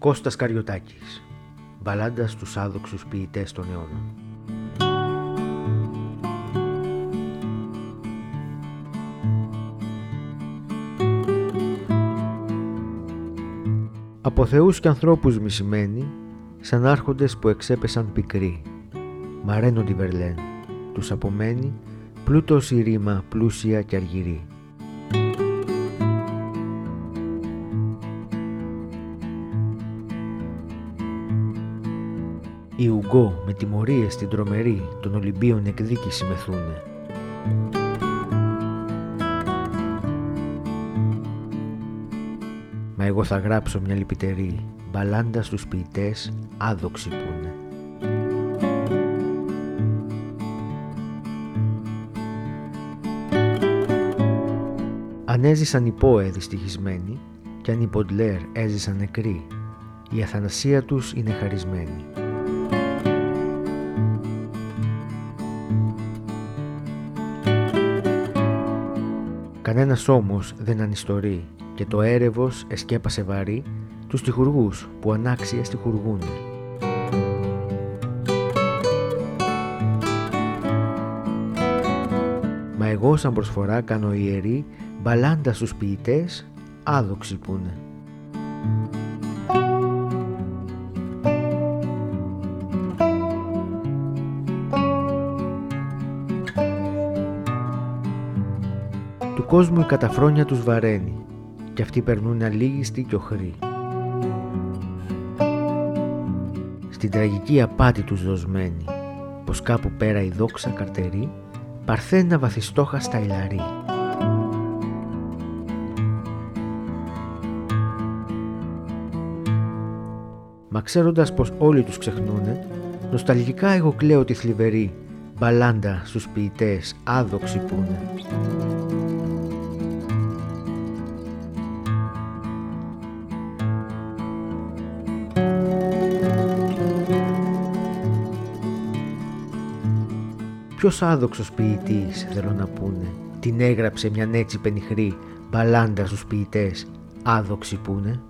Κώστας Καριωτάκης Μπαλάντας στους άδοξους ποιητές των αιώνων. Από θεούς και ανθρώπους μισημένοι σαν άρχοντες που εξέπεσαν πικροί Μαρένο τη Βερλέν τους απομένει πλούτος η ρήμα πλούσια και αργυρή Οι Ουγκό με τιμωρίες στην τρομερή των Ολυμπίων εκδίκηση μεθούνε. Μα εγώ θα γράψω μια λυπητερή μπαλάντα στους ποιητές άδοξοι που είναι. Αν έζησαν οι Πόε δυστυχισμένοι και αν οι Ποντλέρ έζησαν νεκροί, η αθανασία τους είναι χαρισμένη. Κανένας όμως δεν ανιστορεί και το έρευος εσκέπασε βαρύ τους τυχουργούς που ανάξια στιχουργούνε. Μα εγώ σαν προσφορά κάνω ιερή μπαλάντα στους ποιητές άδοξοι που Του κόσμου η καταφρόνια τους βαραίνει και αυτοί περνούν αλήγιστοι και οχροί. Στην τραγική απάτη τους δοσμένη, πως κάπου πέρα η δόξα καρτερεί, παρθένα βαθιστόχα στα ηλαρή. Μα ξέροντας πως όλοι τους ξεχνούνε, νοσταλγικά εγώ κλαίω τη θλιβερή μπαλάντα στους ποιητές άδοξοι που Ποιος άδοξος ποιητής, θέλω να πούνε, την έγραψε μια έτσι πενιχρή μπαλάντα στους ποιητές άδοξοι πούνε;